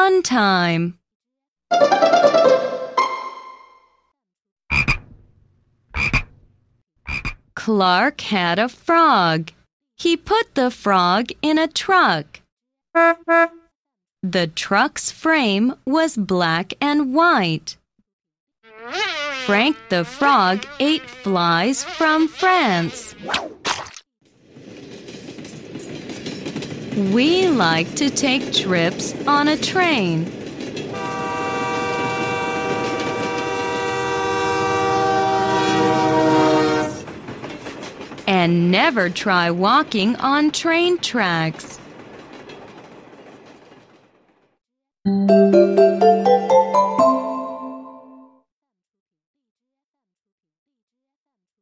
fun time. Clark had a frog. He put the frog in a truck. The truck's frame was black and white. Frank the frog ate flies from France. We like to take trips on a train. And never try walking on train tracks.